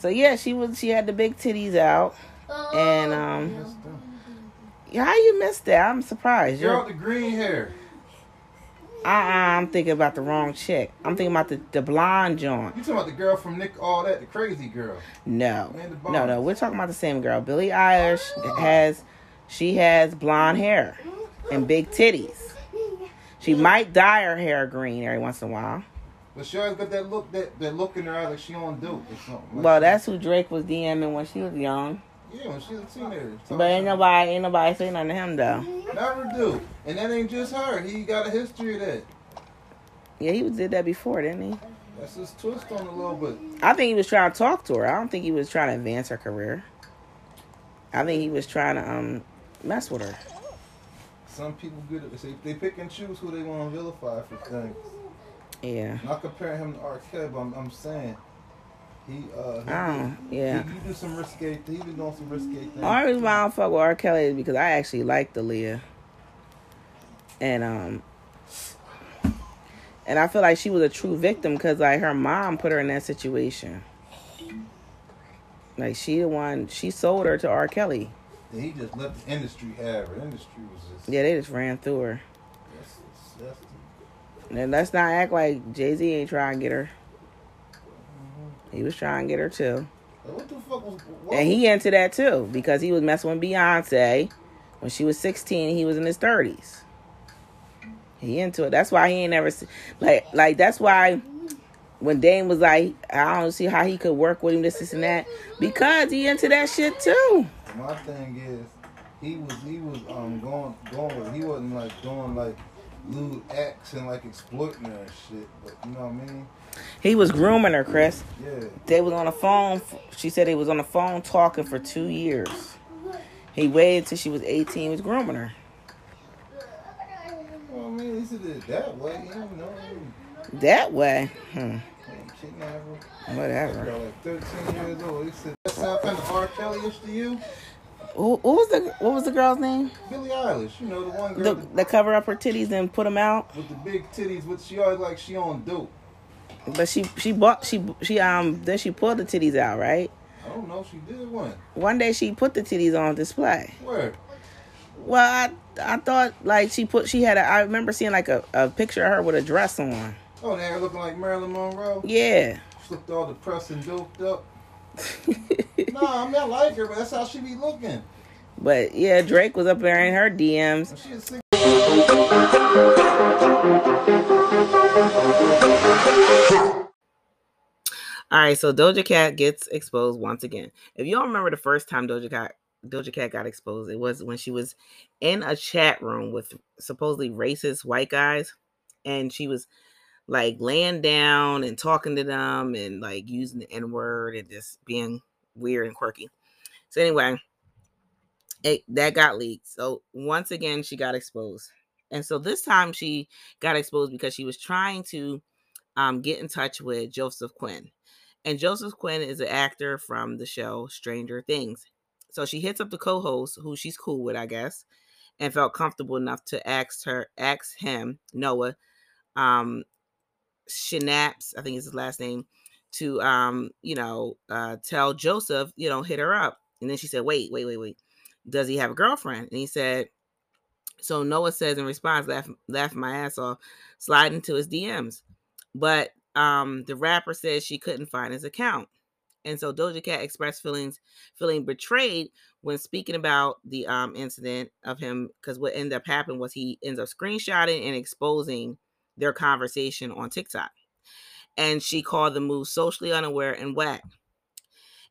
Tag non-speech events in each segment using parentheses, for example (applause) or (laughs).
So yeah, she was she had the big titties out, and um, how you missed that? I'm surprised. Girl the green hair. uh, I'm thinking about the wrong chick. I'm thinking about the the blonde joint. You talking about the girl from Nick All That, the crazy girl? No, no, no. We're talking about the same girl. Billie Eilish has she has blonde hair and big titties. She might dye her hair green every once in a while. But she always got that look, that, that look in her eye like she on dope or something. Like Well, that's who Drake was DMing when she was young. yeah, when she was a teenager. But ain't nobody, ain't nobody say nothing to him though. Never do. And that ain't just her. He got a history of that. Yeah, he was did that before, didn't he? That's his twist on a little bit. I think he was trying to talk to her. I don't think he was trying to advance her career. I think he was trying to um mess with her. Some people get it. They pick and choose who they want to vilify for things. Yeah. Not comparing him to R. Kelly, but I'm, I'm saying he uh he, Oh, yeah. he, he do some risque. He been doing some risque things. Only reason why I don't fuck with R. Kelly is because I actually like Aaliyah. And um and I feel like she was a true victim because like her mom put her in that situation. Like she the one she sold her to R. Kelly. And he just let the industry have her. The industry was just Yeah, they just ran through her. that's, that's, that's, And let's not act like Jay Z ain't trying to get her. He was trying to get her too. what the fuck was what And he into that too because he was messing with Beyonce when she was 16. He was in his 30s. He into it. That's why he ain't never like like. That's why when Dame was like, I don't see how he could work with him this, this and that because he into that shit too. My thing is, he was he was um going going he wasn't like doing like lewd acts and like exploiting her and shit. But you know what I mean? He was grooming her, Chris. Yeah. They was on the phone. She said they was on the phone talking for two years. He waited till she was 18. He was grooming her. Well, I mean, at least it that way. You know, That way, hmm, he ain't kidnap her. whatever. Like 13 years old. He said, "That sound kind of R. Kelly-ish to you?" Who, who was the what was the girl's name? Billie Eilish, you know the one girl The, that- the cover up her titties and put them out. with the big titties. With she always like she on dope. But she she bought she she um then she pulled the titties out right. I don't know. She did one. One day she put the titties on display. Where? Well, I I thought like she put she had a I remember seeing like a, a picture of her with a dress on. Oh, they were looking like Marilyn Monroe. Yeah. She looked all depressed and doped up. Nah, I mean I like her, but that's how she be looking. but yeah, Drake was up there in her DMs. When she is sick. All right, so Doja Cat gets exposed once again. If you don't remember the first time Doja Cat Doja Cat got exposed, it was when she was in a chat room with supposedly racist white guys, and she was like laying down and talking to them and like using the N word and just being weird and quirky. So anyway, it, that got leaked. So once again, she got exposed, and so this time she got exposed because she was trying to um, get in touch with Joseph Quinn. And Joseph Quinn is an actor from the show Stranger Things. So she hits up the co-host, who she's cool with, I guess, and felt comfortable enough to ask her, ask him, Noah, um, Shanaps, I think is his last name, to um, you know, uh tell Joseph, you know, hit her up. And then she said, Wait, wait, wait, wait. Does he have a girlfriend? And he said, so Noah says in response, laughing, laughing my ass off, slide into his DMs. But um, the rapper says she couldn't find his account. And so Doja Cat expressed feelings, feeling betrayed when speaking about the um incident of him, because what ended up happening was he ends up screenshotting and exposing their conversation on TikTok. And she called the move socially unaware and whack.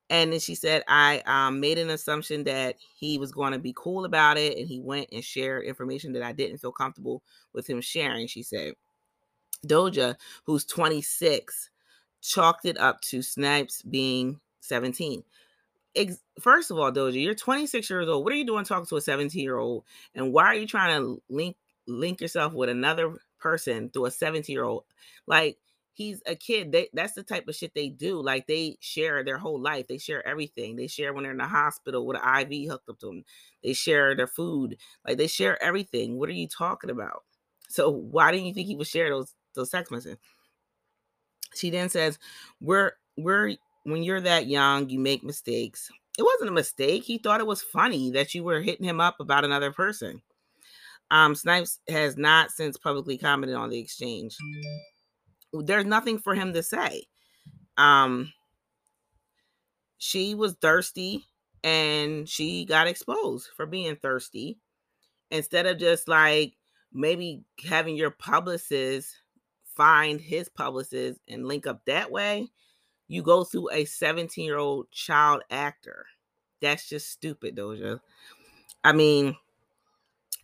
And then she said, I um, made an assumption that he was going to be cool about it. And he went and shared information that I didn't feel comfortable with him sharing. She said, Doja, who's 26, chalked it up to Snipes being 17. Ex- First of all, Doja, you're 26 years old. What are you doing talking to a 17 year old? And why are you trying to link link yourself with another person through a 17 year old? Like he's a kid. They, that's the type of shit they do. Like they share their whole life. They share everything. They share when they're in the hospital with an IV hooked up to them. They share their food. Like they share everything. What are you talking about? So why didn't you think he would share those those text messages? She then says, "We're we're when you're that young, you make mistakes. It wasn't a mistake. He thought it was funny that you were hitting him up about another person. Um, Snipes has not since publicly commented on the exchange. There's nothing for him to say. Um, she was thirsty and she got exposed for being thirsty instead of just like maybe having your publicist find his publicist and link up that way you go through a 17 year old child actor that's just stupid doja i mean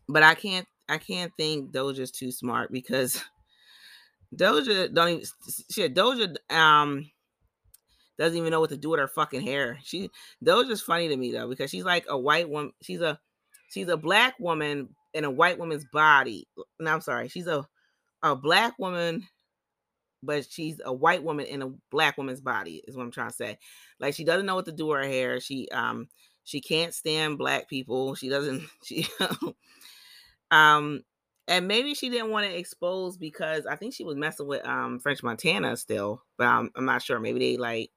but i can't i can't think doja's too smart because (laughs) doja don't even shit doja um doesn't even know what to do with her fucking hair. She just funny to me though because she's like a white woman. She's a she's a black woman in a white woman's body. No, I'm sorry. She's a a black woman, but she's a white woman in a black woman's body. Is what I'm trying to say. Like she doesn't know what to do with her hair. She um she can't stand black people. She doesn't (laughs) she (laughs) um and maybe she didn't want to expose because I think she was messing with um French Montana still, but I'm, I'm not sure. Maybe they like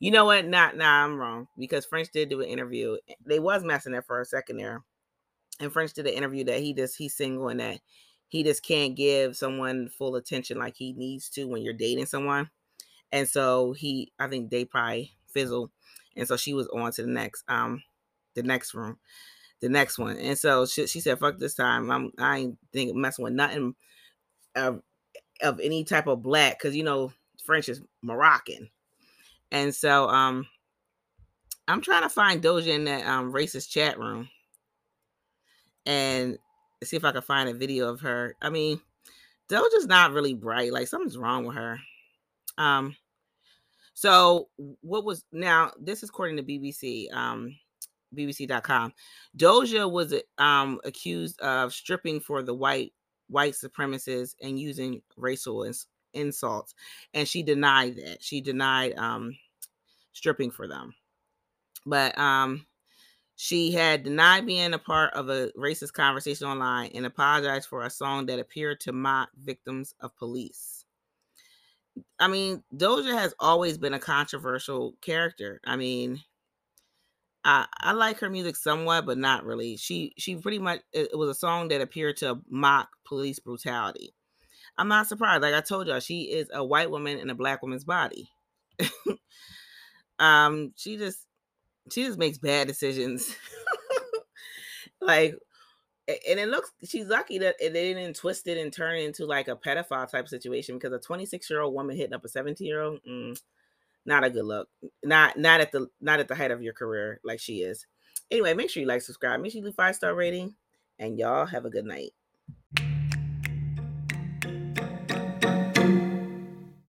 you know what? Not nah, I'm wrong because French did do an interview. They was messing there for a second there, and French did an interview that he just he's single and that he just can't give someone full attention like he needs to when you're dating someone. And so he, I think they probably fizzled, and so she was on to the next um the next room, the next one. And so she, she said, "Fuck this time. I'm I ain't think messing with nothing of of any type of black because you know French is Moroccan." And so um I'm trying to find Doja in that um racist chat room and see if I can find a video of her. I mean, Doja's not really bright. Like something's wrong with her. Um so what was now this is according to BBC um bbc.com. Doja was um accused of stripping for the white white supremacists and using racial ins- insults and she denied that. She denied um stripping for them. But um, she had denied being a part of a racist conversation online and apologized for a song that appeared to mock victims of police. I mean, Doja has always been a controversial character. I mean, I, I like her music somewhat, but not really. She she pretty much it, was a song that appeared to mock police brutality. I'm not surprised. Like I told y'all, she is a white woman in a black woman's body. (laughs) um she just she just makes bad decisions (laughs) like and it looks she's lucky that they didn't twist it and turn it into like a pedophile type situation because a 26 year old woman hitting up a 17 year old mm, not a good look not not at the not at the height of your career like she is. Anyway make sure you like subscribe make sure you leave five star rating and y'all have a good night